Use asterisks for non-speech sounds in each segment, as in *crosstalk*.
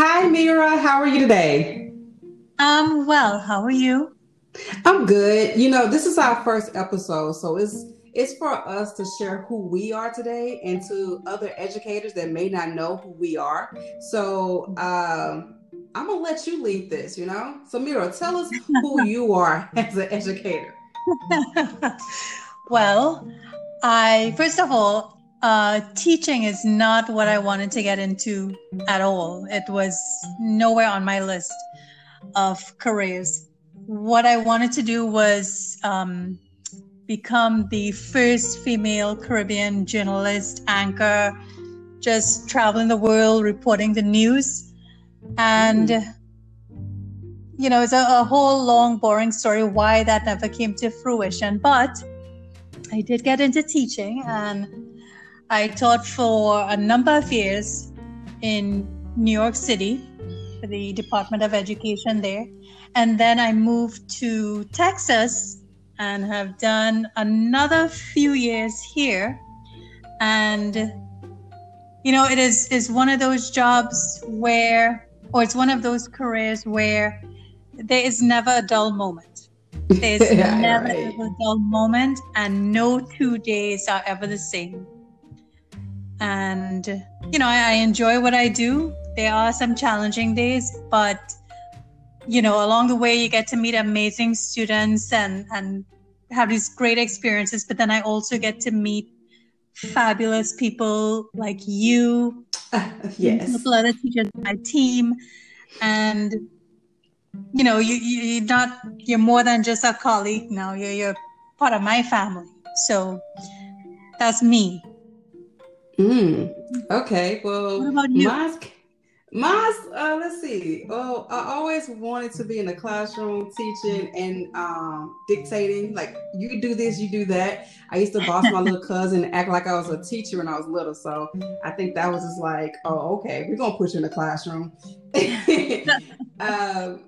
Hi, Mira. How are you today? Um, well, how are you? I'm good. You know, this is our first episode, so it's it's for us to share who we are today and to other educators that may not know who we are. So um, I'm gonna let you lead this. You know, so Mira, tell us who *laughs* you are as an educator. *laughs* well, I first of all, uh, teaching is not what I wanted to get into at all. It was nowhere on my list of careers. What I wanted to do was um, become the first female Caribbean journalist, anchor, just traveling the world, reporting the news. And, you know, it's a, a whole long, boring story why that never came to fruition. But I did get into teaching and I taught for a number of years in New York City for the Department of Education there. And then I moved to Texas and have done another few years here. And, you know, it is, is one of those jobs where, or it's one of those careers where there is never a dull moment. There's *laughs* yeah, never right. a dull moment, and no two days are ever the same and you know I, I, enjoy what i do. There are some challenging days but you know along the way you get to meet amazing students and and have these great experiences. But then i also get to meet fabulous people like you *laughs* yes. a couple other teachers my team. And you know you, you are not you're more than just a colleague now. You're you're part of my family. So that's me Mm, okay. Well, what about you? Mine's, uh, let's see. Oh, I always wanted to be in the classroom teaching and um, dictating. Like, you do this, you do that. I used to boss my little *laughs* cousin and act like I was a teacher when I was little. So I think that was just like, oh, okay, we're going to put you in the classroom. *laughs* um,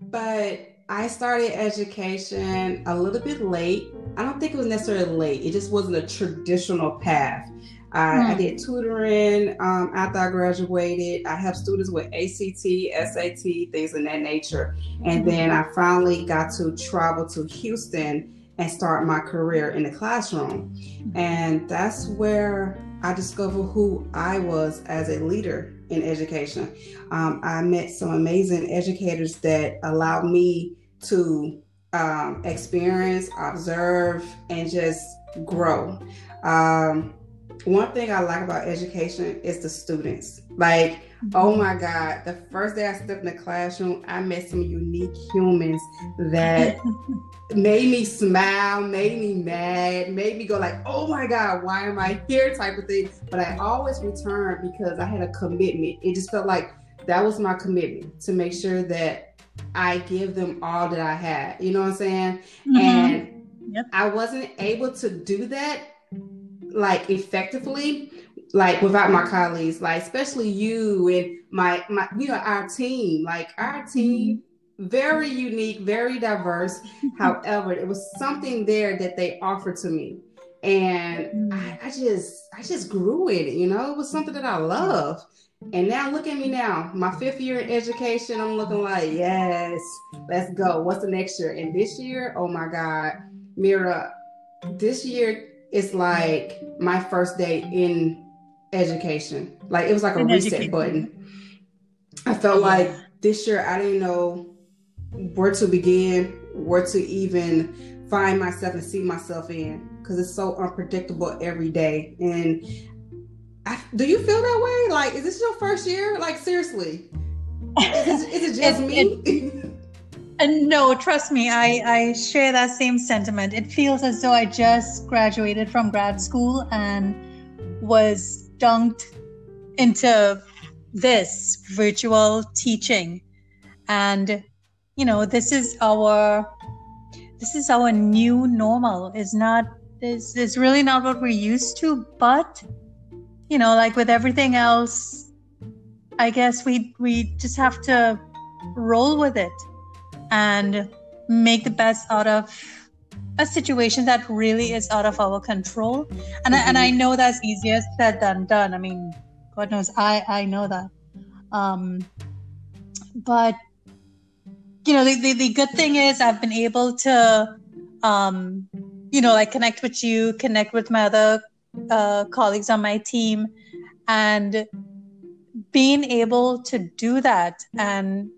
but I started education a little bit late. I don't think it was necessarily late, it just wasn't a traditional path. I, I hmm. did tutoring um, after I graduated. I helped students with ACT, SAT, things of that nature. And then I finally got to travel to Houston and start my career in the classroom. And that's where I discovered who I was as a leader in education. Um, I met some amazing educators that allowed me to um, experience, observe, and just grow. Um, one thing I like about education is the students. Like, oh mm-hmm. my God, the first day I stepped in the classroom, I met some unique humans that *laughs* made me smile, made me mad, made me go like, oh my God, why am I here type of thing. But I always returned because I had a commitment. It just felt like that was my commitment to make sure that I give them all that I had. You know what I'm saying? Mm-hmm. And yep. I wasn't able to do that like effectively like without my colleagues like especially you and my my you know our team. Like our team very unique very diverse. *laughs* However it was something there that they offered to me. And I, mm. I, just i just grew in it you know? It was something that i love. And now look at me now. My fifth year in education i'm looking like yes let's go. What's the next year? And this year oh my god mira this year it's like my first day in education. Like it was like a in reset education. button. I felt like this year I didn't know where to begin, where to even find myself and see myself in because it's so unpredictable every day. And I, do you feel that way? Like, is this your first year? Like, seriously, is, is it *laughs* just me? *laughs* And no, trust me, I, I share that same sentiment. It feels as though I just graduated from grad school and was dunked into this virtual teaching. And, you know, this is our this is our new normal. It's not it's, it's really not what we're used to, but you know, like with everything else, I guess we we just have to roll with it and make the best out of a situation that really is out of our control. And, mm-hmm. I, and I mm-hmm. know that's easier said than done. I mean, God knows, I, I know that. Um, but you know, the, the, the good thing is I've been able to, um, you know, like connect with you, connect with my other uh, colleagues on my team, and being able to do that and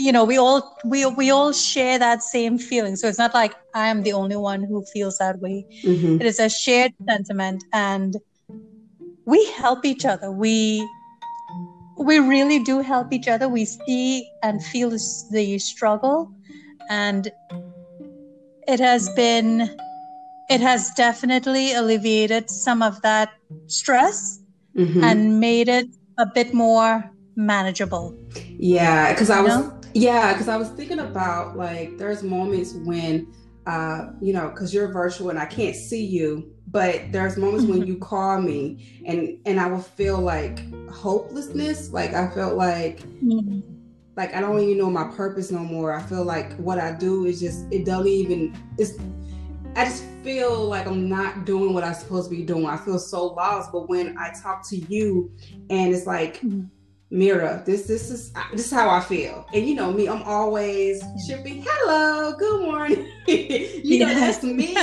you know we all we we all share that same feeling so it's not like i am the only one who feels that way mm-hmm. it is a shared sentiment and we help each other we we really do help each other we see and feel the struggle and it has been it has definitely alleviated some of that stress mm-hmm. and made it a bit more manageable yeah because i was know? Yeah, because I was thinking about like there's moments when uh, you know, because you're virtual and I can't see you, but there's moments when you *laughs* call me and and I will feel like hopelessness. Like I felt like mm-hmm. like I don't even know my purpose no more. I feel like what I do is just it doesn't even it's I just feel like I'm not doing what I'm supposed to be doing. I feel so lost. But when I talk to you and it's like mm-hmm Mira, this this is this is how I feel. And you know me, I'm always should be hello, good morning. *laughs* you know, that's me.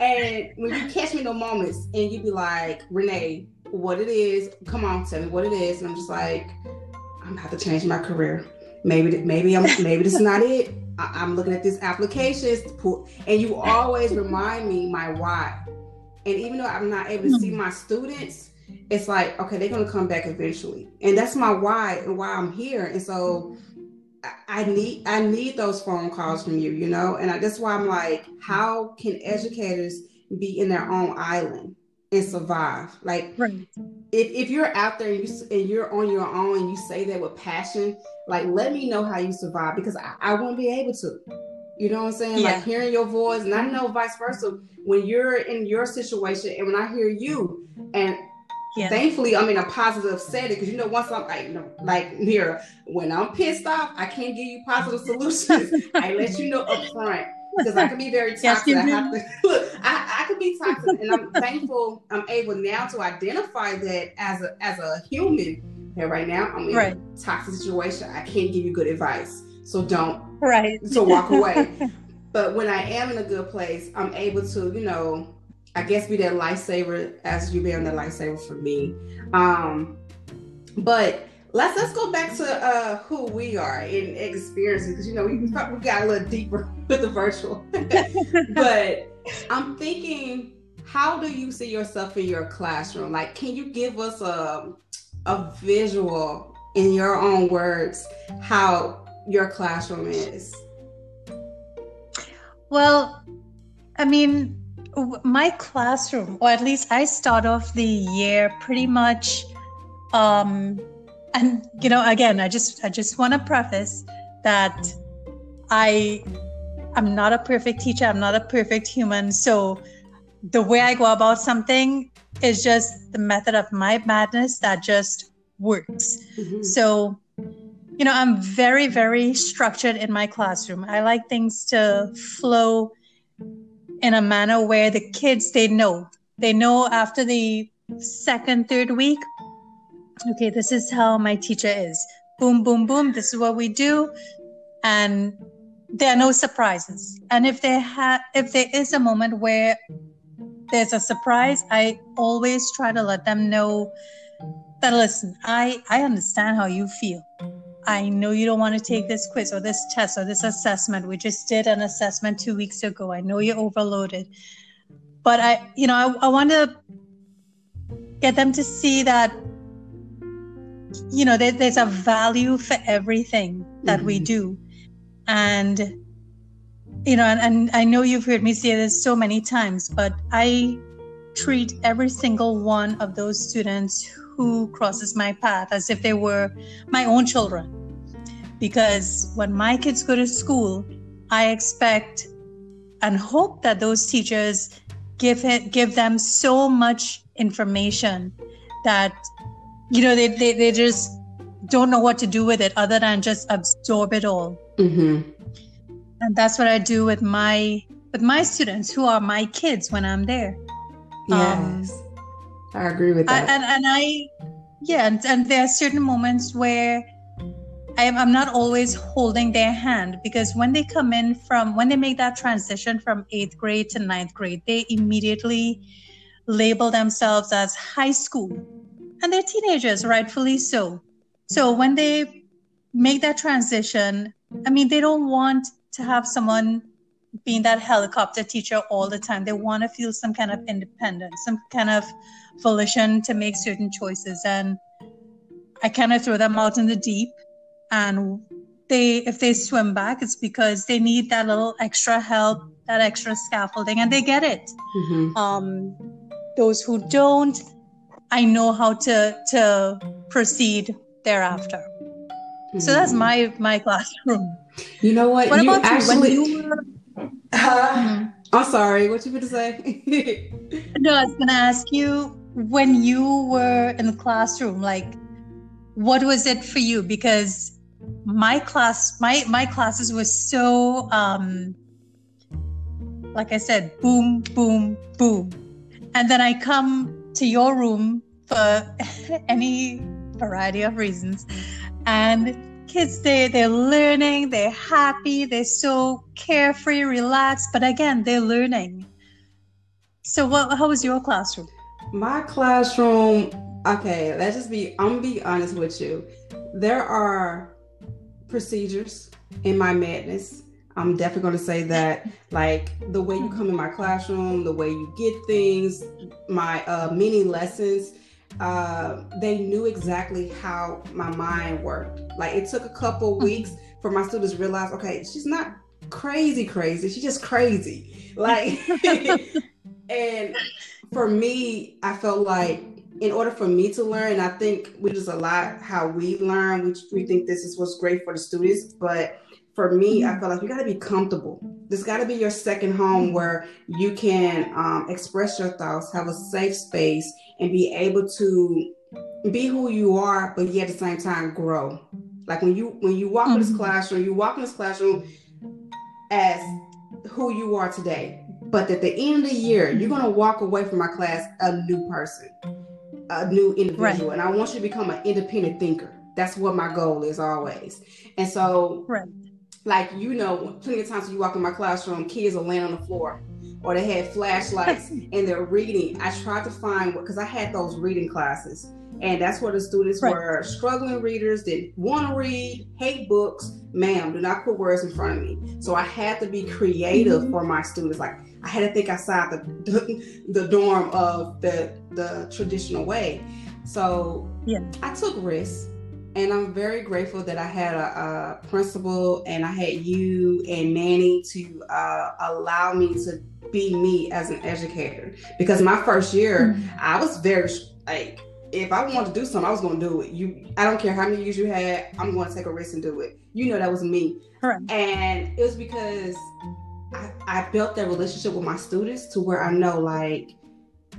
and when you catch me in those moments and you be like, Renee, what it is, come on, tell me what it is. And I'm just like, I'm about to change my career. Maybe maybe I'm maybe this is not it. I, am looking at this applications and you always remind me my why. And even though I'm not able to see hmm. my students, it's like okay they're going to come back eventually and that's my why and why i'm here and so I need I need those phone calls from you, you know, and I, that's why I'm like, how can educators be in their own island and survive? Like, right. if, if you're out there and, you, and you're on your own and you say that with passion, like, let me know how you survive because I, I won't be able to. You know what I'm saying? Yeah. Like hearing your voice, and I know vice versa. When you're in your situation, and when I hear you, and yeah. Thankfully, I'm in a positive setting because you know once I'm like, know, like here, when I'm pissed off, I can't give you positive *laughs* solutions. I let you know up front because I can be very toxic. Yes, I have to *laughs* look. I, I can be toxic, and I'm thankful I'm able now to identify that as a as a human. That right now I'm in right. a toxic situation. I can't give you good advice, so don't. Right. So walk away. *laughs* but when I am in a good place, I'm able to, you know, I guess be that lifesaver as you being the lifesaver for me. Um, but let's let's go back to uh, who we are in experiences because you know we, we got a little deeper *laughs* with the virtual. *laughs* but I'm thinking, how do you see yourself in your classroom? Like, can you give us a a visual in your own words how your classroom is? Well, I mean, my classroom, or at least I start off the year pretty much, um, and you know, again, I just I just want to preface that I I'm not a perfect teacher. I'm not a perfect human. So the way I go about something is just the method of my madness that just works. Mm-hmm. So you know, I'm very, very structured in my classroom. I like things to flow in a manner where the kids they know. They know after the second third week okay this is how my teacher is. Boom boom boom this is what we do. And there are no surprises. And if there have if there is a moment where there's a surprise i always try to let them know that listen i i understand how you feel I know you don't want to take this quiz or this test or this assessment. We just did an assessment two weeks ago. I know you're overloaded. But I, you know, I, I want to get them to see that, you know, there, there's a value for everything that mm-hmm. we do. And, you know, and, and I know you've heard me say this so many times, but I treat every single one of those students who crosses my path as if they were my own children. Because when my kids go to school, I expect and hope that those teachers give it, give them so much information that you know they, they, they just don't know what to do with it other than just absorb it all. Mm-hmm. And that's what I do with my with my students who are my kids when I'm there. Yes. Um, I agree with that. I, and and I yeah, and, and there are certain moments where I'm, I'm not always holding their hand because when they come in from when they make that transition from eighth grade to ninth grade, they immediately label themselves as high school and they're teenagers, rightfully so. So when they make that transition, I mean, they don't want to have someone being that helicopter teacher all the time. They want to feel some kind of independence, some kind of volition to make certain choices. And I kind of throw them out in the deep. And they, if they swim back, it's because they need that little extra help, that extra scaffolding, and they get it. Mm-hmm. Um, those who don't, I know how to to proceed thereafter. Mm-hmm. So that's my my classroom. You know what? What you about actually, you were... uh, *laughs* I'm sorry. What you going to say? *laughs* no, I was gonna ask you when you were in the classroom. Like, what was it for you? Because my class, my my classes were so, um, like I said, boom, boom, boom, and then I come to your room for *laughs* any variety of reasons. And kids, they, they're learning, they're happy, they're so carefree, relaxed, but again, they're learning. So, what, how was your classroom? My classroom, okay, let's just be, I'm gonna be honest with you. There are procedures in my madness. I'm definitely going to say that, like the way you come in my classroom, the way you get things, my uh, mini lessons, uh, they knew exactly how my mind worked. Like it took a couple mm-hmm. weeks for my students to realize, okay, she's not crazy, crazy. She's just crazy. Like, *laughs* and for me, I felt like in order for me to learn, I think we just a lot how we learn. We, we think this is what's great for the students, but for me, I mm-hmm. like you got to be comfortable. This got to be your second home where you can um, express your thoughts, have a safe space, and be able to be who you are, but yet at the same time grow. Like when you when you walk mm-hmm. in this mm-hmm. classroom, you walk in this classroom as who you are today. But at the end of the year, you're gonna walk away from my class a new person, a new individual, right. and I want you to become an independent thinker. That's what my goal is always. And so, right like you know, plenty of times when you walk in my classroom, kids are laying on the floor or they had flashlights *laughs* and they're reading. I tried to find what because I had those reading classes. And that's where the students right. were struggling readers that want to read, hate books. Ma'am, do not put words in front of me. So I had to be creative mm-hmm. for my students. Like I had to think outside the *laughs* the, dorm of the the traditional way. So yeah. I took risks and I'm very grateful that I had a, a principal and I had you and Manny to uh, allow me to be me as an educator. Because my first year, mm-hmm. I was very like, if I wanted to do something, I was going to do it. You, I don't care how many years you had, I'm going to take a risk and do it. You know that was me, Correct. and it was because I, I built that relationship with my students to where I know like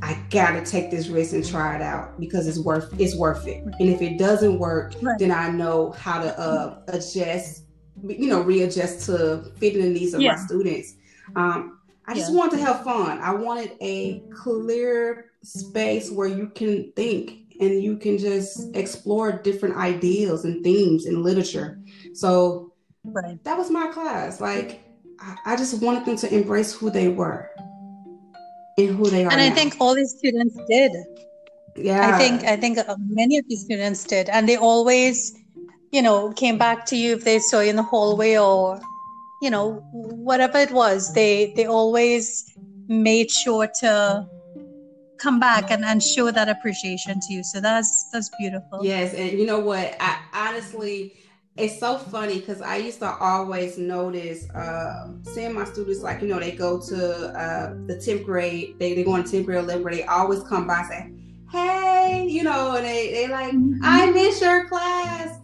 I gotta take this risk and try it out because it's worth it's worth it. And if it doesn't work, right. then I know how to uh, adjust, you know, readjust to fitting the needs of yeah. my students. Um, I just yeah. wanted to have fun. I wanted a clear space where you can think and you can just explore different ideals and themes in literature. So right. that was my class. Like I, just wanted them to embrace who they were and who they are. And I now. think all these students did. Yeah. I think I think uh, many of these students did, and they always, you know, came back to you if they saw you in the hallway or, you know, whatever it was. They they always made sure to come back and, and show that appreciation to you. So that's that's beautiful. Yes, and you know what? I honestly it's so funny because I used to always notice uh, seeing my students like you know they go to uh, the 10th grade they they go in 10th grade 11th grade they always come by and say hey you know and they they like mm-hmm. I miss your class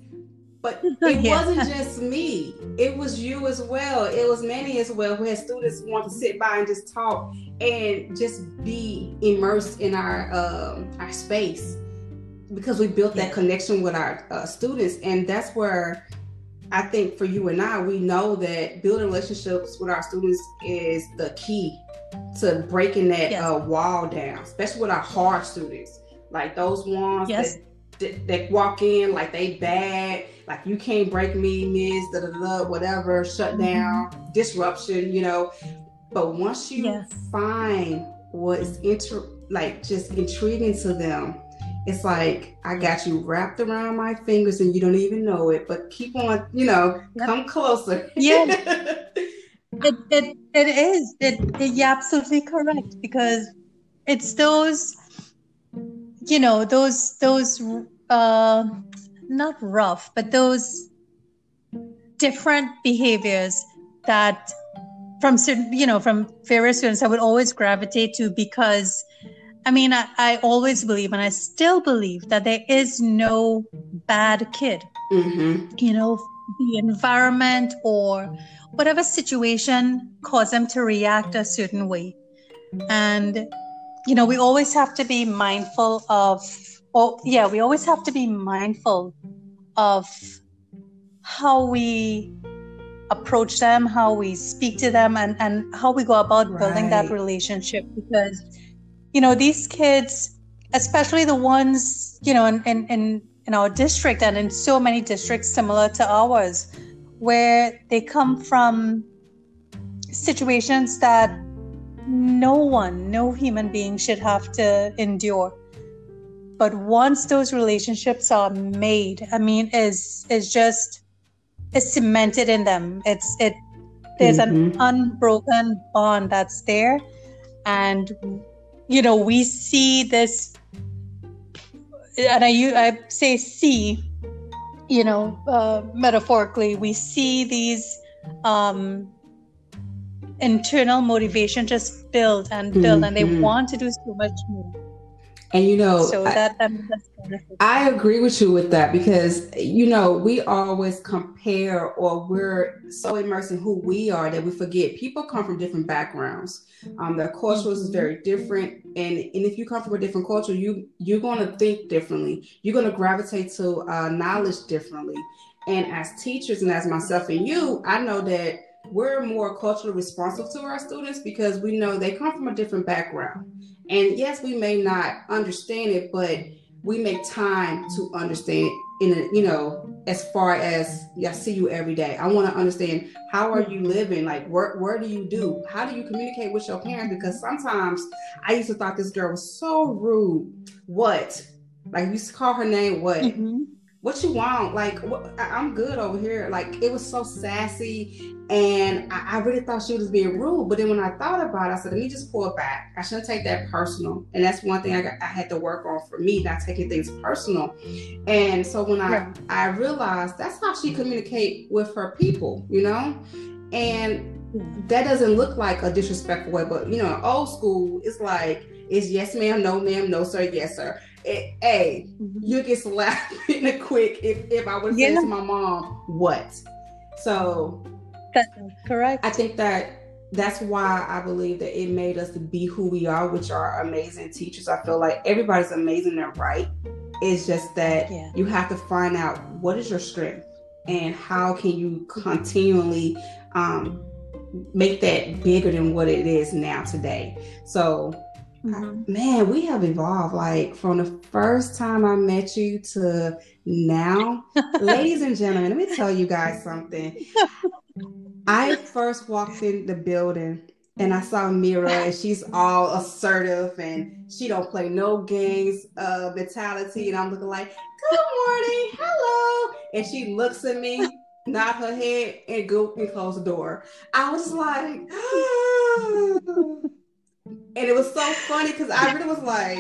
but *laughs* it yeah. wasn't *laughs* just me it was you as well it was Manny as well who had students want to sit by and just talk and just be immersed in our um, our space because we built that connection with our uh, students and that's where i think for you and i we know that building relationships with our students is the key to breaking that yes. uh, wall down especially with our hard students like those ones yes. that they walk in like they bad, like you can't break me, miss, da da da, whatever, shut mm-hmm. down, disruption, you know. But once you yes. find what is inter like just intriguing to them, it's like I got you wrapped around my fingers and you don't even know it, but keep on, you know, come closer. Yeah. *laughs* it, it it is. It, it you're absolutely correct because it's those you know, those those uh not rough, but those different behaviors that from certain you know from various students I would always gravitate to because I mean, I, I always believe, and I still believe, that there is no bad kid. Mm-hmm. You know, the environment or whatever situation caused them to react a certain way. And, you know, we always have to be mindful of, oh, yeah, we always have to be mindful of how we approach them, how we speak to them, and, and how we go about right. building that relationship because you know, these kids, especially the ones, you know, in, in, in, in our district and in so many districts similar to ours, where they come from situations that no one, no human being should have to endure. But once those relationships are made, I mean, is is just is cemented in them. It's it there's mm-hmm. an unbroken bond that's there. And you know, we see this, and I, I say see, you know, uh, metaphorically, we see these um, internal motivation just build and build, mm-hmm. and they mm-hmm. want to do so much more. And you know, so I, that, I agree with you with that because you know we always compare or we're so immersed in who we are that we forget people come from different backgrounds. Um, their cultures is very different, and and if you come from a different culture, you you're going to think differently. You're going to gravitate to uh, knowledge differently. And as teachers, and as myself and you, I know that we're more culturally responsive to our students because we know they come from a different background and yes, we may not understand it, but we make time to understand in a, you know, as far as yeah, I see you every day. I want to understand how are you living? Like where where do you do? How do you communicate with your parents? Because sometimes I used to thought this girl was so rude. What? Like you used to call her name what? Mm-hmm what you want? Like, what, I'm good over here. Like, it was so sassy, and I, I, really thought she was being rude. But then when I thought about it, I said, let me just pull it back. I shouldn't take that personal, and that's one thing I, got, I had to work on for me, not taking things personal. And so when I I realized that's how she communicate with her people, you know, and that doesn't look like a disrespectful way, but you know, old school, it's like it's yes ma'am, no ma'am, no sir, yes sir it, a mm-hmm. you get slapped *laughs* in a quick if, if I would say to my mom, what? So that's correct. I think that that's why I believe that it made us to be who we are, which are amazing teachers. I feel like everybody's amazing and right. It's just that yeah. you have to find out what is your strength and how can you continually um, make that bigger than what it is now today. So Mm-hmm. Man, we have evolved like from the first time I met you to now. *laughs* Ladies and gentlemen, let me tell you guys something. I first walked in the building and I saw Mira and she's all assertive and she don't play no games uh mentality and I'm looking like, good morning, hello. And she looks at me, nod her head, and go and close the door. I was like, oh and it was so funny because I really was like,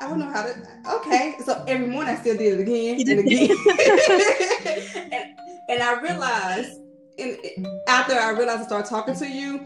I don't know how to. Okay, so every morning I still did it again and again, *laughs* and, and, I realized, and after I realized I started talking to you,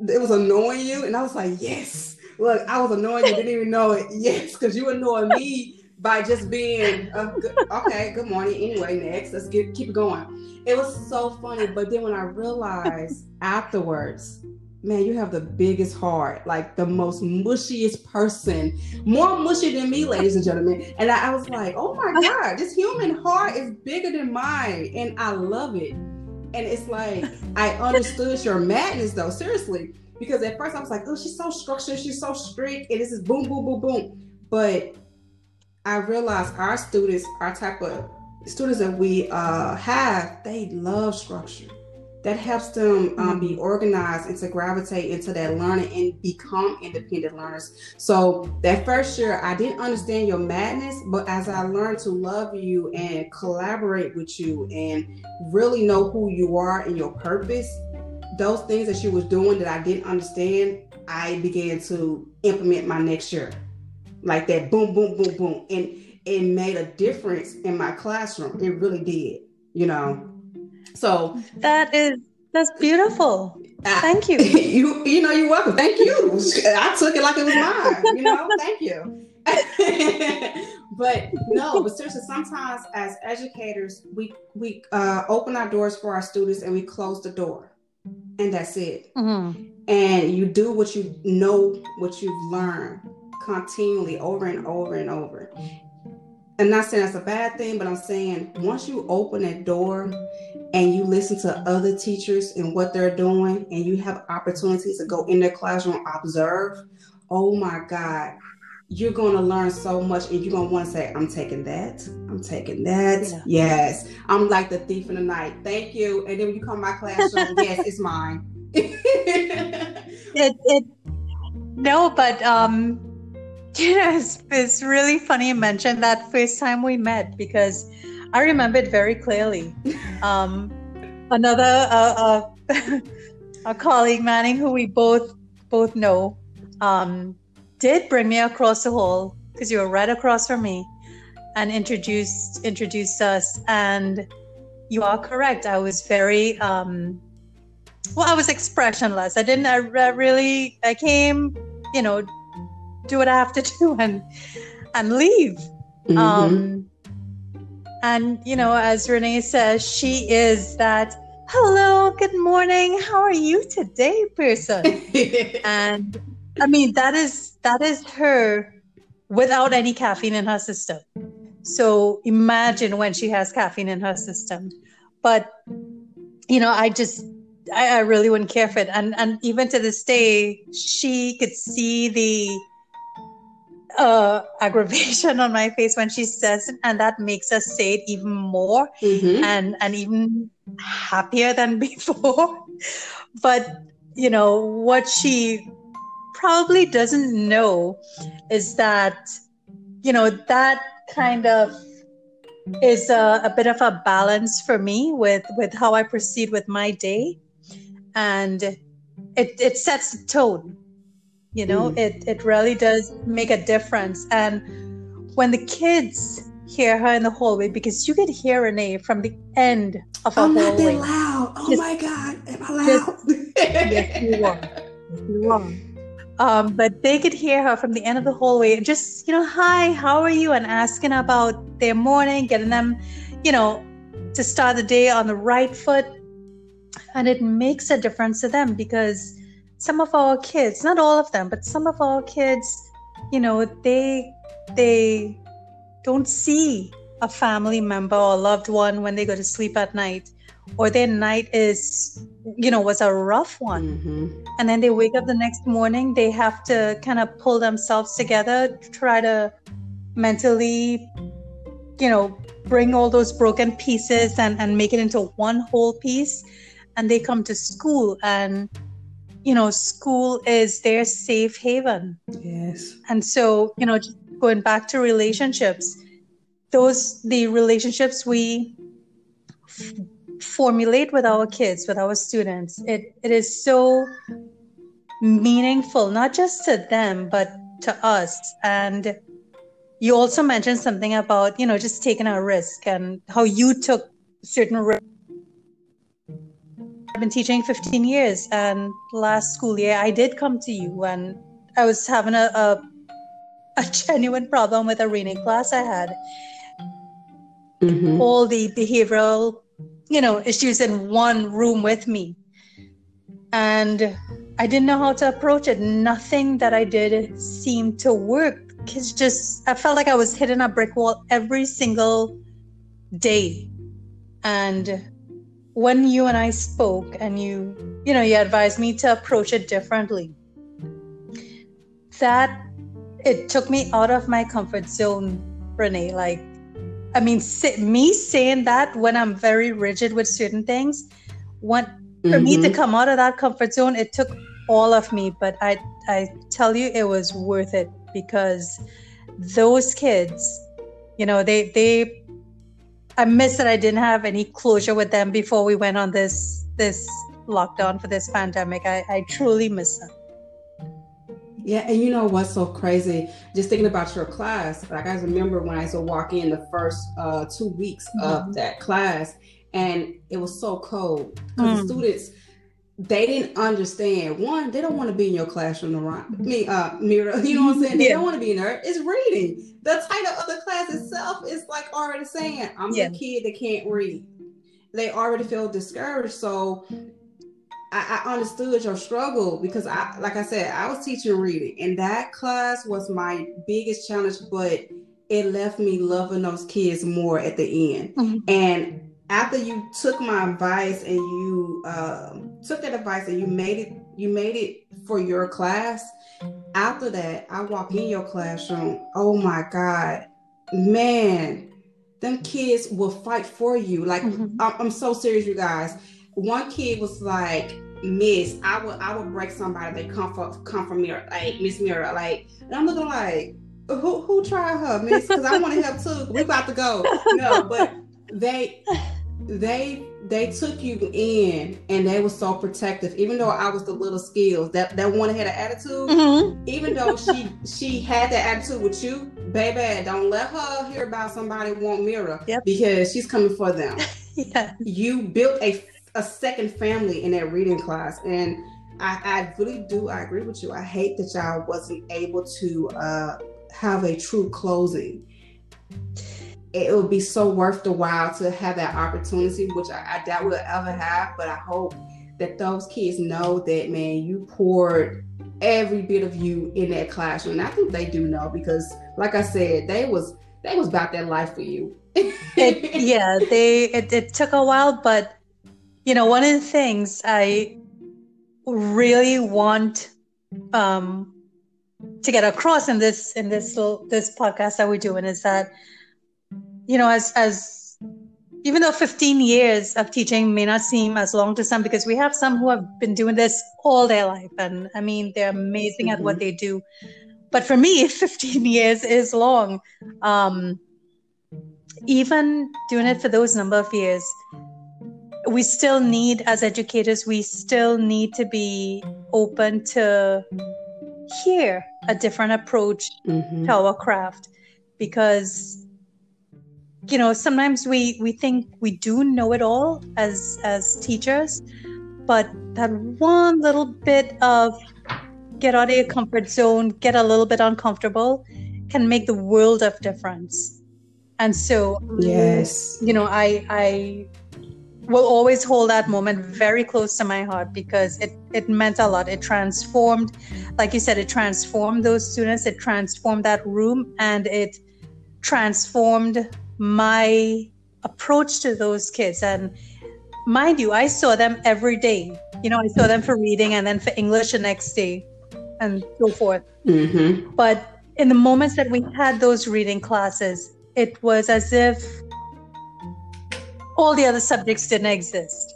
it was annoying you, and I was like, yes. Look, I was annoying you, didn't even know it. *laughs* Yes, because you annoyed me by just being good, okay. Good morning. Anyway, next, let's get keep it going. It was so funny, but then when I realized afterwards man, you have the biggest heart, like the most mushiest person, more mushy than me, ladies and gentlemen. And I, I, was like, oh my *laughs* God, this human heart is bigger than mine. And I love it. And it's like, I understood your madness though, seriously. Because at first I was like, oh, she's so structured, she's so strict, and this is boom, boom, boom, boom. But I realized our students, our type of students that we uh, have, they love structure. That helps them um, be mm-hmm. organized and to gravitate into that learning and become independent learners. So that first year, I didn't understand your madness, but as I learned to love you and collaborate with you and really know who you are and your purpose, those things that you was doing that I didn't understand, I began to implement my next year. Like that boom, boom, boom, boom. And it made a difference in my classroom. It really did, you know. So that is that's beautiful. I, Thank you. *laughs* you you know you're welcome. Thank you. I took it like it was mine. You know. Thank you. *laughs* but no, but seriously, sometimes as educators, we we uh, open our doors for our students and we close the door, and that's it. Mm-hmm. And you do what you know, what you've learned continually over and over and over. I'm not saying that's a bad thing, but I'm saying once you open that door and you listen to other teachers and what they're doing, and you have opportunities to go in their classroom, observe, oh my God, you're going to learn so much and you're going to want to say, I'm taking that. I'm taking that. Yeah. Yes. I'm like the thief in the night. Thank you. And then when you come to my classroom, *laughs* yes, it's mine. *laughs* it, it, no, but um, you know, it's, it's really funny you mentioned that first time we met because I remember it very clearly. Um, another uh, uh, *laughs* a colleague, Manning, who we both both know, um, did bring me across the hall because you were right across from me, and introduced introduced us. And you are correct. I was very um, well. I was expressionless. I didn't. I, I really. I came, you know, do what I have to *laughs* do and and leave. Mm-hmm. Um, and you know, as Renee says, she is that hello, good morning, how are you today person. *laughs* and I mean that is that is her without any caffeine in her system. So imagine when she has caffeine in her system. But you know, I just I, I really wouldn't care for it. And and even to this day, she could see the uh, aggravation on my face when she says it, and that makes us say it even more mm-hmm. and and even happier than *laughs* before. but you know what she probably doesn't know is that you know that kind of is a, a bit of a balance for me with with how I proceed with my day, and it it sets the tone you know mm. it it really does make a difference and when the kids hear her in the hallway because you could hear Renee from the end of hallway. I'm not that loud. Oh just, my god, am I loud? Just, yes, you are. you are. Um, but they could hear her from the end of the hallway and just, you know, hi, how are you? And asking about their morning, getting them, you know, to start the day on the right foot. And it makes a difference to them because some of our kids, not all of them, but some of our kids, you know, they they don't see a family member or loved one when they go to sleep at night or their night is you know was a rough one mm-hmm. and then they wake up the next morning they have to kind of pull themselves together try to mentally you know bring all those broken pieces and and make it into one whole piece and they come to school and you know, school is their safe haven. Yes. And so, you know, going back to relationships, those the relationships we f- formulate with our kids, with our students, it it is so meaningful, not just to them, but to us. And you also mentioned something about, you know, just taking a risk and how you took certain risks I've been teaching 15 years, and last school year I did come to you, and I was having a, a, a *laughs* genuine problem with a reading class I had. Mm-hmm. All the behavioral, you know, issues in one room with me, and I didn't know how to approach it. Nothing that I did seemed to work. It's just I felt like I was hitting a brick wall every single day, and when you and I spoke and you, you know, you advised me to approach it differently, that it took me out of my comfort zone, Renee. Like, I mean, me saying that when I'm very rigid with certain things, when for mm-hmm. me to mm-hmm. come out of that comfort zone, it took all of me. But I, I tell you, it was worth it because those kids, you know, they, they, I miss that I didn't have any closure with them before we went on this, this lockdown for this pandemic. I, I truly miss them. Yeah, and you know what's so crazy? Just thinking about your class, like I remember when I used to walk in the first uh, two weeks mm-hmm. of that class, and it was so cold because mm. the students they didn't understand. One, they don't want to be in your classroom around me, uh, Mira. *laughs* You know what I'm saying? They yeah. don't want to be in there. It's reading. The title of the class itself is like already saying, "I'm yeah. the kid that can't read." They already feel discouraged. So I, I, understood your struggle because I, like I said, I was teaching reading, and that class was my biggest challenge. But it left me loving those kids more at the end. Mm-hmm. And after you took my advice and you um, took that advice and you made it, you made it for your class. After that, I walk in your classroom. Oh my God, man, them kids will fight for you. Like mm-hmm. I'm, I'm so serious, you guys one kid was like, Miss, I would I would break somebody that come from come from Mira, like Miss Mira, like, and I'm looking like, who who tried her, Miss? Because I want to help too. We about to go, no, but they they they took you in and they were so protective even though i was the little skills that that one had an attitude mm-hmm. even though she *laughs* she had that attitude with you baby don't let her hear about somebody want Mira yep. because she's coming for them *laughs* yeah. you built a a second family in that reading class. And I, I really do, I agree with you. I hate that y'all wasn't able to uh, have a true closing. It would be so worth the while to have that opportunity, which I, I doubt we'll ever have, but I hope that those kids know that, man, you poured every bit of you in that classroom. And I think they do know because, like I said, they was they was about that life for you. it, *laughs* yeah, they it, it took a while, but you know, one of the things I really want um, to get across in this in this little, this podcast that we're doing is that you know, as as even though 15 years of teaching may not seem as long to some, because we have some who have been doing this all their life, and I mean they're amazing mm-hmm. at what mm-hmm. they do. But for me, *laughs* 15 years is long. Um, even doing it for those number of years, we still need as educators we still need to be open to hear a different approach mm-hmm. to our craft because you know sometimes we we think we do know it all as as teachers but that one little bit of get out of your comfort zone get a little bit uncomfortable can make the world of difference. And so yes. you know i i will always hold that moment very close to my heart because it, it meant a lot. It transformed, like you said, it transformed those students, it transformed that room, and it transformed my approach to those kids. And mind you, I saw them every day. You know, I saw them for reading and then for English the next day and so forth. Mm-hmm. But in the moments that we had those reading classes, it was as if all the other subjects didn't exist.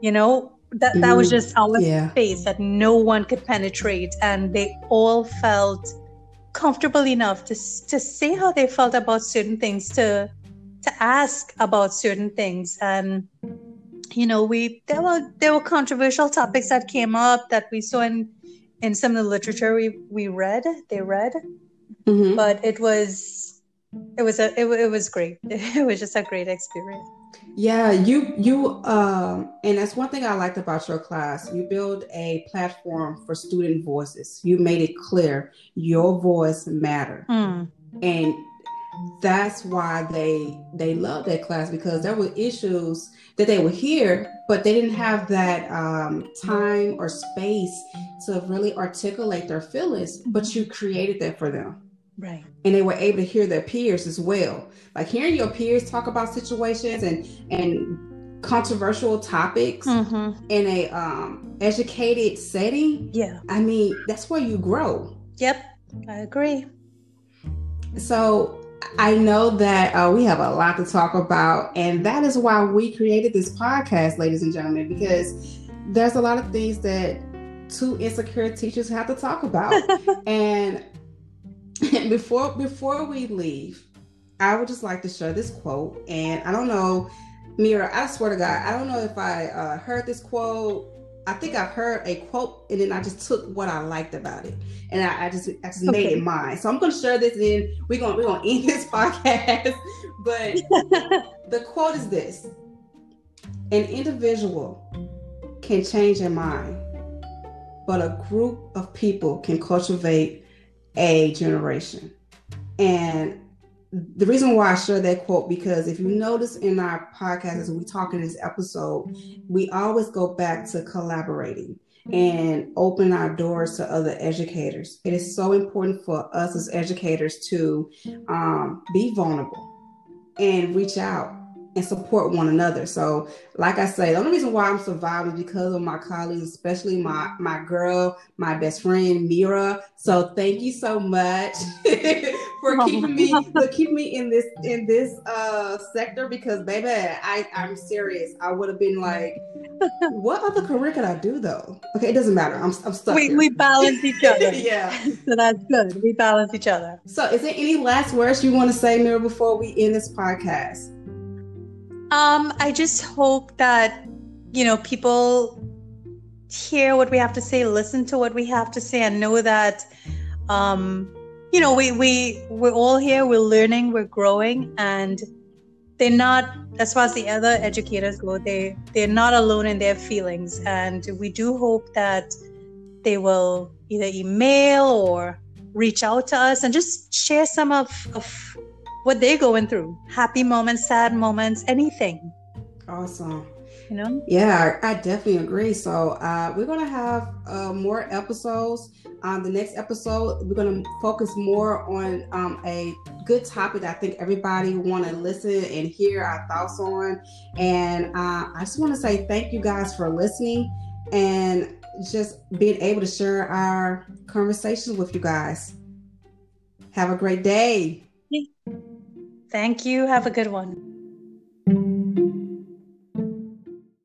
You know, that, that was mm, just our yeah. space that no one could penetrate. And they all felt comfortable enough to, to say how they felt about certain things, to, to ask about certain things. And, you know, we, there were, there were controversial topics that came up that we saw in, in some of the literature we, we read, they read, mm-hmm. but it was, it was a, it, it was great. *laughs* It was just a great experience. Yeah, you you um and that's one thing I liked about your class. You build a platform for student voices. You made it clear your voice matter. Mm. And that's why they they love that class because there were issues that they would hear, but they didn't have that um, time or space to really articulate their feelings. But you created that for them. Right. And they were able to hear their peers as well. Like hearing your peers talk about situations and and controversial topics mm-hmm. in a um educated setting. Yeah. I mean, that's where you grow. Yep. I agree. So I know that uh, we have a lot to talk about, and that is why we created this podcast, ladies and gentlemen, because there's a lot of things that two insecure teachers have to talk about. *laughs* and *laughs* before before we leave, I would just like to share this quote. And I don't know, Mira, I swear to God, I don't know if I uh, heard this quote. I think I've heard a quote and then I just took what I liked about it. And I, I just I just okay. made it mine. So I'm gonna share this and we're gonna we're gonna end this *laughs* podcast. but the quote is this an individual can change their mind, but a group of people can cultivate a generation. And the reason why I share that quote because if you notice in our podcast as we talk in this episode, we always go back to collaborating and open our doors to other educators. It is so important for us as educators to um, be vulnerable and reach out and support one another. So, like I say, the only reason why I'm surviving is because of my colleagues, especially my my girl, my best friend Mira. So, thank you so much *laughs* for keeping me *laughs* for keeping me in this in this uh sector because, baby, I I'm serious. I would have been like, what other career could I do though? Okay, it doesn't matter. I'm I'm stuck. We here. we balance each other. *laughs* yeah, so that's good. We balance each other. So, is there any last words you want to say, Mira, before we end this podcast? Um, I just hope that you know people hear what we have to say, listen to what we have to say, and know that um, you know we we we're all here, we're learning, we're growing, and they're not as far as the other educators go they they're not alone in their feelings. And we do hope that they will either email or reach out to us and just share some of, of what they're going through. Happy moments sad moments anything. Awesome. You know? Yeah i, definitely agree. So uh, we're gonna have uh, more episodes. On the next episode we're gonna focus more on um, a good topic i think everybody want to listen and hear our thoughts on. And uh, i just want to say thank you guys for listening and just being able to share our conversations with you guys. Have a great day Thank you. Have a good one.